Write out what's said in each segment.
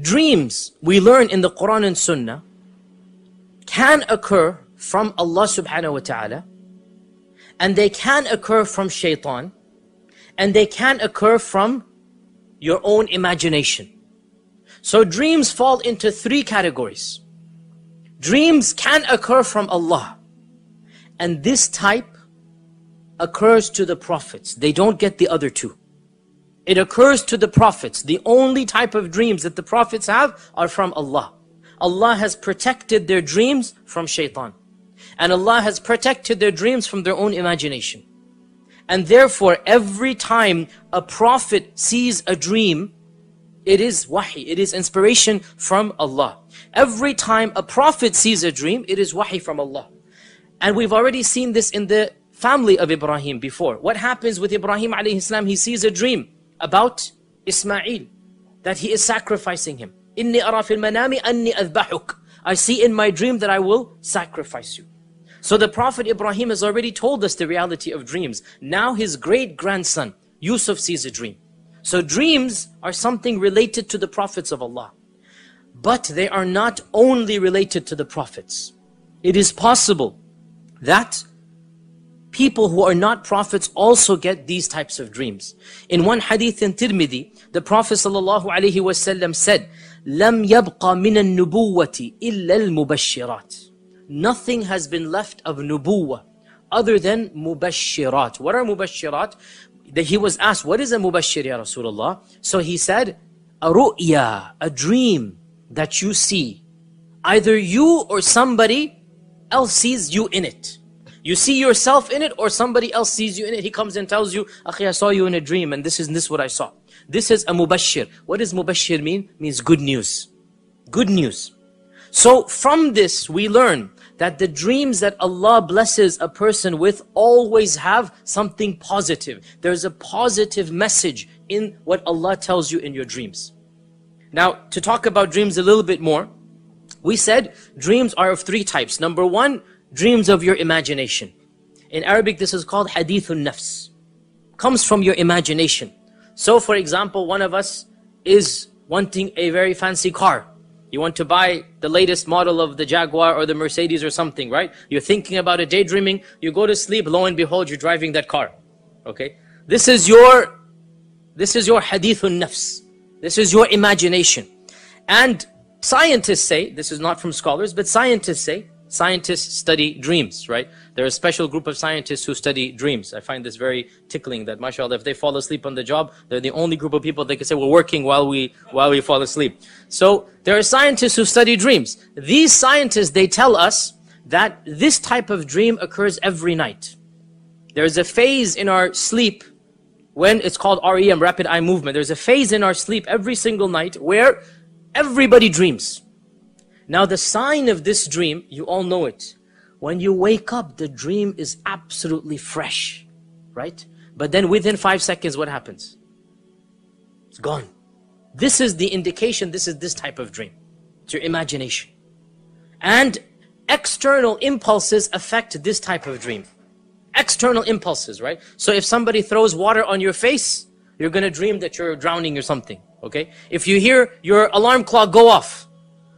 Dreams, we learn in the Quran and Sunnah, can occur from Allah subhanahu wa ta'ala, and they can occur from shaitan, and they can occur from your own imagination. So dreams fall into three categories. Dreams can occur from Allah. And this type occurs to the prophets. They don't get the other two. It occurs to the prophets. The only type of dreams that the prophets have are from Allah. Allah has protected their dreams from shaitan. And Allah has protected their dreams from their own imagination. And therefore, every time a prophet sees a dream, it is wahi, it is inspiration from Allah. Every time a prophet sees a dream, it is wahi from Allah. And we've already seen this in the family of Ibrahim before. What happens with Ibrahim alayhi salam? He sees a dream about Ismail, that he is sacrificing him. Inni fil manami anni adbahuk. I see in my dream that I will sacrifice you. So the Prophet Ibrahim has already told us the reality of dreams. Now his great grandson, Yusuf sees a dream. So dreams are something related to the prophets of Allah. But they are not only related to the prophets. It is possible that people who are not prophets also get these types of dreams. In one hadith in Tirmidhi, the Prophet ﷺ said, لَمْ يَبْقَ مِنَ النُّبُوَّةِ إِلَّا الْمُبَشِّرَاتِ Nothing has been left of nubuwwah other than mubashirat. What are mubashirat? He was asked, what is a mubashir ya Rasulullah? So he said, a ru'ya, a dream that you see. Either you or somebody else sees you in it. You see yourself in it or somebody else sees you in it. He comes and tells you, Akhi, I saw you in a dream and this is this what I saw. This is a mubashir. What does mubashir mean? Means good news. Good news. So from this we learn that the dreams that Allah blesses a person with always have something positive. There's a positive message in what Allah tells you in your dreams. Now, to talk about dreams a little bit more, we said dreams are of three types. Number one, dreams of your imagination. In Arabic, this is called hadithun nafs. Comes from your imagination. So, for example, one of us is wanting a very fancy car. You want to buy the latest model of the Jaguar or the Mercedes or something, right? You're thinking about it, daydreaming. You go to sleep, lo and behold, you're driving that car. Okay? This is your, this is your hadithun nafs. This is your imagination. And scientists say, this is not from scholars, but scientists say, scientists study dreams, right? There are a special group of scientists who study dreams. I find this very tickling that, mashallah, if they fall asleep on the job, they're the only group of people they can say, we're working while we, while we fall asleep. So, there are scientists who study dreams. These scientists, they tell us that this type of dream occurs every night. There is a phase in our sleep when it's called REM, rapid eye movement. There's a phase in our sleep every single night where everybody dreams. Now the sign of this dream, you all know it. When you wake up, the dream is absolutely fresh, right? But then within five seconds, what happens? It's gone. This is the indication, this is this type of dream. It's your imagination. And external impulses affect this type of dream. External impulses, right? So if somebody throws water on your face, you're gonna dream that you're drowning or something, okay? If you hear your alarm clock go off,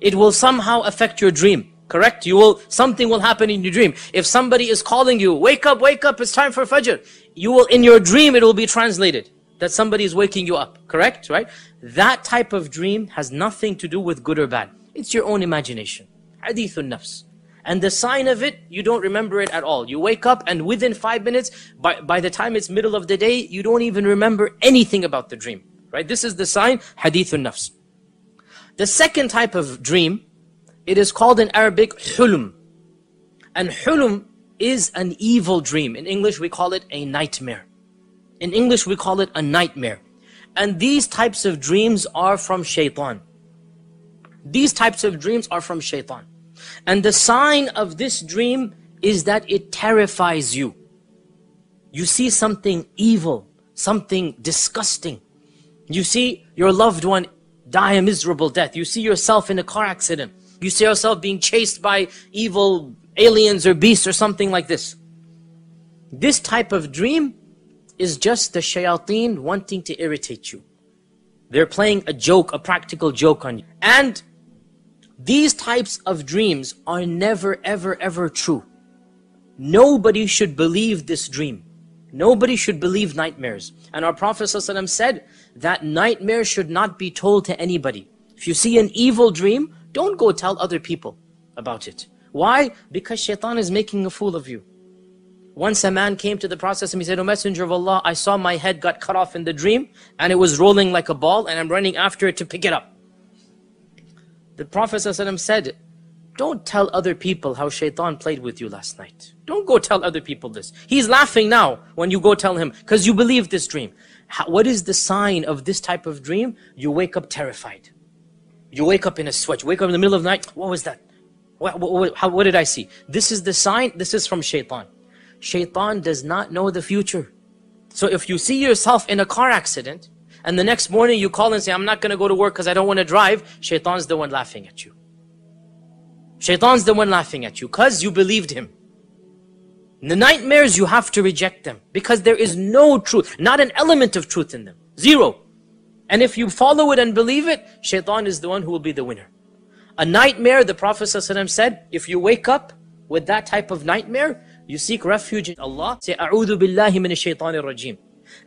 it will somehow affect your dream. Correct? You will, something will happen in your dream. If somebody is calling you, wake up, wake up, it's time for Fajr. You will, in your dream, it will be translated that somebody is waking you up. Correct? Right? That type of dream has nothing to do with good or bad. It's your own imagination. Hadithun nafs. And the sign of it, you don't remember it at all. You wake up and within five minutes, by, by the time it's middle of the day, you don't even remember anything about the dream. Right? This is the sign, hadithun nafs. The second type of dream, it is called in Arabic hulum. And hulum is an evil dream. In English, we call it a nightmare. In English, we call it a nightmare. And these types of dreams are from shaitan. These types of dreams are from shaitan. And the sign of this dream is that it terrifies you. You see something evil, something disgusting. You see your loved one die a miserable death. You see yourself in a car accident. You see yourself being chased by evil aliens or beasts or something like this. This type of dream is just the shayateen wanting to irritate you. They're playing a joke, a practical joke on you. And these types of dreams are never, ever, ever true. Nobody should believe this dream. Nobody should believe nightmares. And our Prophet ﷺ said that nightmares should not be told to anybody. If you see an evil dream, don't go tell other people about it. Why? Because shaitan is making a fool of you. Once a man came to the Prophet and he said, O Messenger of Allah, I saw my head got cut off in the dream and it was rolling like a ball and I'm running after it to pick it up. The Prophet said, don't tell other people how shaitan played with you last night. Don't go tell other people this. He's laughing now when you go tell him because you believe this dream. How, what is the sign of this type of dream? You wake up terrified. You wake up in a sweat. You wake up in the middle of the night. What was that? What, what, how, what did I see? This is the sign. This is from shaitan. Shaitan does not know the future. So if you see yourself in a car accident, and the next morning you call and say, I'm not going to go to work because I don't want to drive, shaitan's the one laughing at you. Shaitan's the one laughing at you because you believed him. The nightmares, you have to reject them because there is no truth, not an element of truth in them. Zero. And if you follow it and believe it, shaitan is the one who will be the winner. A nightmare, the Prophet ﷺ said, if you wake up with that type of nightmare, you seek refuge in Allah, say, A'udhu billahi min shaitanir rajim.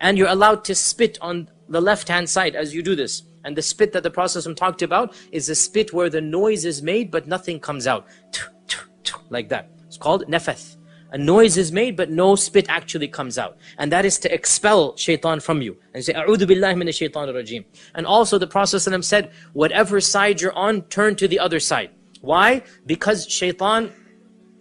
And you're allowed to spit on the left hand side as you do this. And the spit that the Prophet talked about is a spit where the noise is made but nothing comes out. Like that. It's called nafath. A noise is made but no spit actually comes out. And that is to expel shaitan from you. And say, A'udhu billahi min shaitan rajim. And also the Prophet said, whatever side you're on, turn to the other side. Why? Because shaitan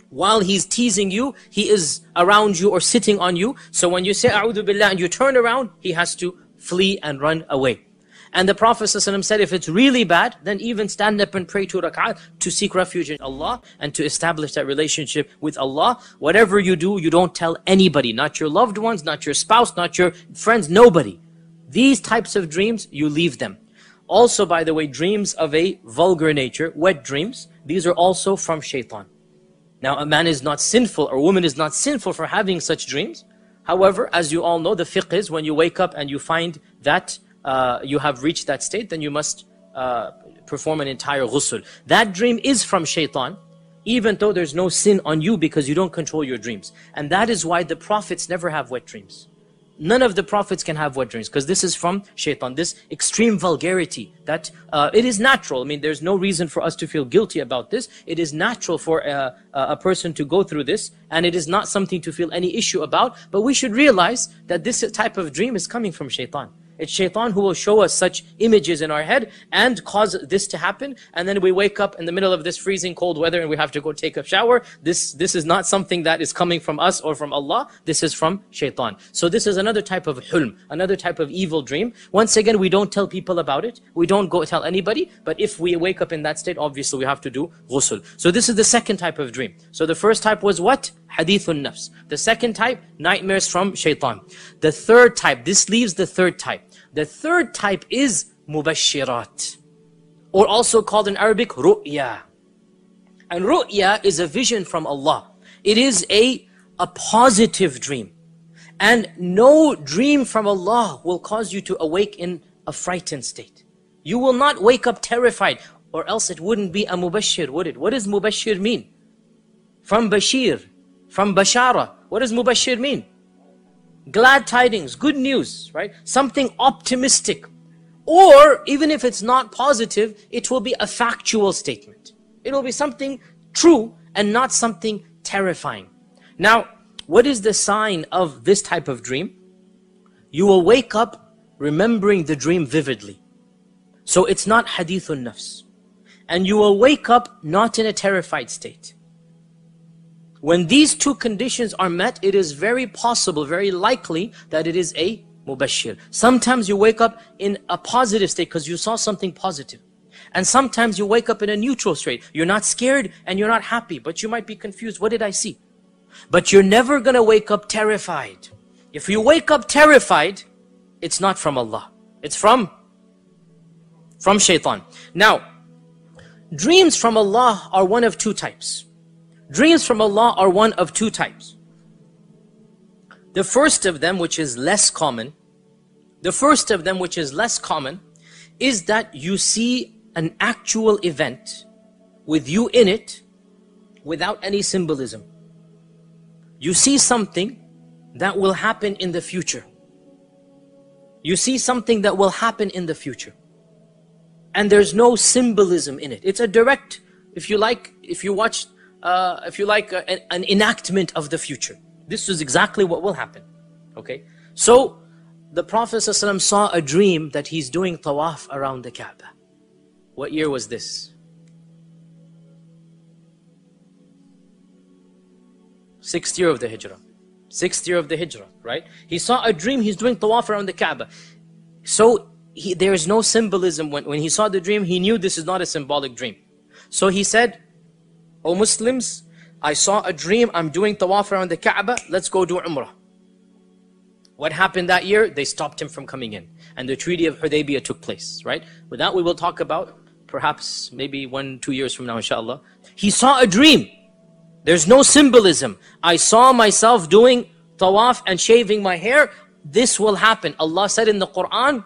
while he's teasing you, he is around you or sitting on you. So when you say A'udhu Billah and you turn around, he has to flee and run away. And the Prophet ﷺ said, if it's really bad, then even stand up and pray two rak'at to seek refuge in Allah and to establish that relationship with Allah. Whatever you do, you don't tell anybody, not your loved ones, not your spouse, not your friends, nobody. These types of dreams, you leave them. Also, by the way, dreams of a vulgar nature, wet dreams, these are also from shaitan. Now, a man is not sinful or a woman is not sinful for having such dreams. However, as you all know, the fiqh is when you wake up and you find that uh, you have reached that state, then you must uh, perform an entire ghusl. That dream is from shaitan, even though there's no sin on you because you don't control your dreams. And that is why the prophets never have wet dreams. None of the prophets can have wet dreams because this is from shaitan, this extreme vulgarity that uh, it is natural. I mean, there's no reason for us to feel guilty about this. It is natural for a, a person to go through this and it is not something to feel any issue about. But we should realize that this type of dream is coming from shaitan. It's shaitan who will show us such images in our head and cause this to happen. And then we wake up in the middle of this freezing cold weather and we have to go take a shower. This, this is not something that is coming from us or from Allah. This is from shaitan. So this is another type of hulm, another type of evil dream. Once again, we don't tell people about it. We don't go tell anybody. But if we wake up in that state, obviously we have to do ghusl. So this is the second type of dream. So the first type was what? Hadithun nafs. The second type, nightmares from shaitan. The third type, this leaves the third type. The third type is mubashirat, or also called in Arabic ru'ya. And ru'ya is a vision from Allah. It is a, a positive dream. And no dream from Allah will cause you to awake in a frightened state. You will not wake up terrified, or else it wouldn't be a mubashir, would it? What does mubashir mean? From Bashir, from Bashara. What does mubashir mean? Glad tidings, good news, right? Something optimistic. Or even if it's not positive, it will be a factual statement. It will be something true and not something terrifying. Now, what is the sign of this type of dream? You will wake up remembering the dream vividly. So it's not hadithun nafs. And you will wake up not in a terrified state. When these two conditions are met, it is very possible, very likely that it is a mubashir. Sometimes you wake up in a positive state because you saw something positive. And sometimes you wake up in a neutral state. You're not scared and you're not happy, but you might be confused. What did I see? But you're never going to wake up terrified. If you wake up terrified, it's not from Allah. It's from, from shaitan. Now, dreams from Allah are one of two types. Dreams from Allah are one of two types. The first of them, which is less common, the first of them, which is less common, is that you see an actual event with you in it without any symbolism. You see something that will happen in the future. You see something that will happen in the future. And there's no symbolism in it. It's a direct, if you like, if you watch, uh, if you like, uh, an, enactment of the future. This is exactly what will happen. Okay? So, the Prophet ﷺ saw a dream that he's doing tawaf around the Kaaba. What year was this? Sixth year of the Hijrah. Sixth year of the Hijrah, right? He saw a dream, he's doing tawaf around the Kaaba. So he, there is no symbolism. When, when he saw the dream, he knew this is not a symbolic dream. So he said, O Muslims, I saw a dream, I'm doing tawaf around the Kaaba, let's go do Umrah. What happened that year? They stopped him from coming in. And the Treaty of Hudaybiyah took place, right? With that we will talk about perhaps maybe one, two years from now, inshallah. He saw a dream. There's no symbolism. I saw myself doing tawaf and shaving my hair. This will happen. Allah said in the Quran,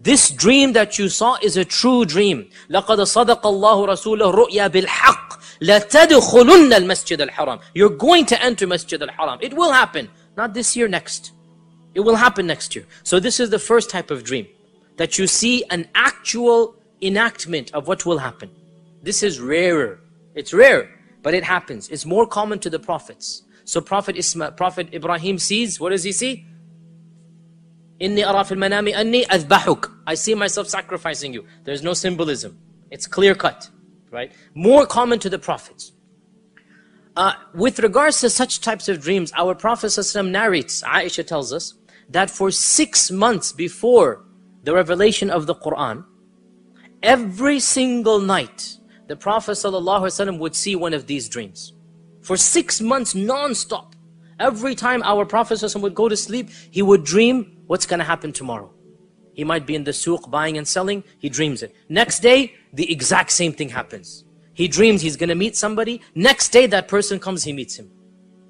this dream that you saw is a true dream. لَقَدْ صَدَقَ اللَّهُ رَسُولَهُ رُؤْيَا بِالْحَقِّ لَتَدْخُلُنَّ الْمَسْجِدَ الْحَرَامِ You're going to enter Masjid al-Haram. It will happen. Not this year, next. It will happen next year. So this is the first type of dream. That you see an actual enactment of what will happen. This is rarer. It's rare, but it happens. It's more common to the prophets. So Prophet Isma, Prophet Ibrahim sees, what does he see? Inni ara fil manami anni adbahuk. I see myself sacrificing you. There's no symbolism. It's clear cut, right? More common to the prophets. Uh, with regards to such types of dreams, our Prophet ﷺ narrates, Aisha tells us, that for six months before the revelation of the Quran, every single night, the Prophet ﷺ would see one of these dreams. For six months non-stop. Every time our Prophet ﷺ would go to sleep, he would dream what's going to happen tomorrow. He might be in the souk buying and selling, he dreams it. Next day, the exact same thing happens. He dreams he's going to meet somebody. Next day, that person comes, he meets him.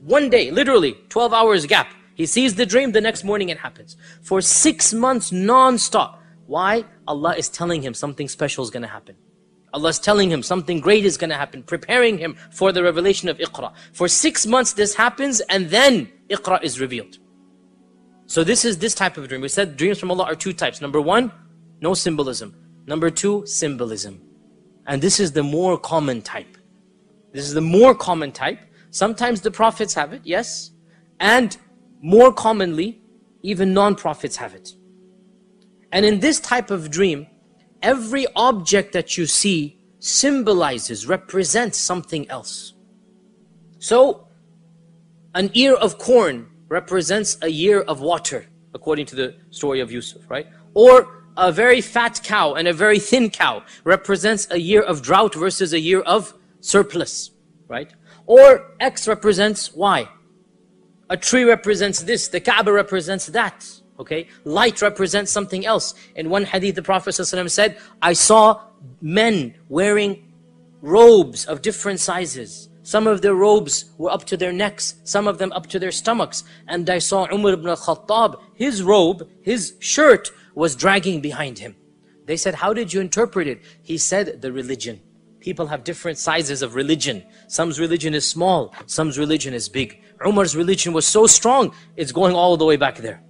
One day, literally, 12 hours gap. He sees the dream, the next morning it happens. For six months, non-stop. Why? Allah is telling him something special is going to happen. Allah is telling him something great is going to happen, preparing him for the revelation of Iqra. For six months this happens and then Iqra is revealed. So this is this type of dream. We said dreams from Allah are two types. Number one, no symbolism. Number two, symbolism. And this is the more common type. This is the more common type. Sometimes the prophets have it, yes. And more commonly, even non-prophets have it. And in this type of dream, every object that you see symbolizes, represents something else. So, an ear of corn represents a year of water, according to the story of Yusuf, right? Or a very fat cow and a very thin cow represents a year of drought versus a year of surplus, right? Or X represents Y. A tree represents this, the Kaaba represents that, okay? Light represents something else. In one hadith, the Prophet ﷺ said, I saw men wearing robes of different sizes. Some of their robes were up to their necks, some of them up to their stomachs. And I saw Umar ibn al-Khattab, his robe, his shirt was dragging behind him. They said, how did you interpret it? He said, the religion. People have different sizes of religion. Some's religion is small, some's religion is big. Umar's religion was so strong, it's going all the way back there.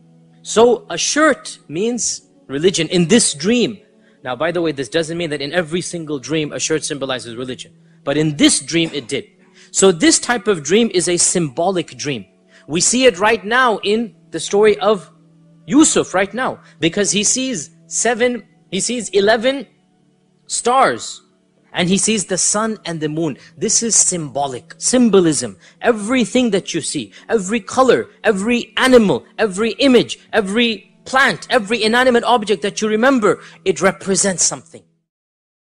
So a shirt means religion in this dream. Now, by the way, this doesn't mean that in every single dream a shirt symbolizes religion. But in this dream, it did. So this type of dream is a symbolic dream. We see it right now in the story of Yusuf right now because he sees seven, he sees 11 stars and he sees the sun and the moon. This is symbolic, symbolism. Everything that you see, every color, every animal, every image, every plant, every inanimate object that you remember, it represents something.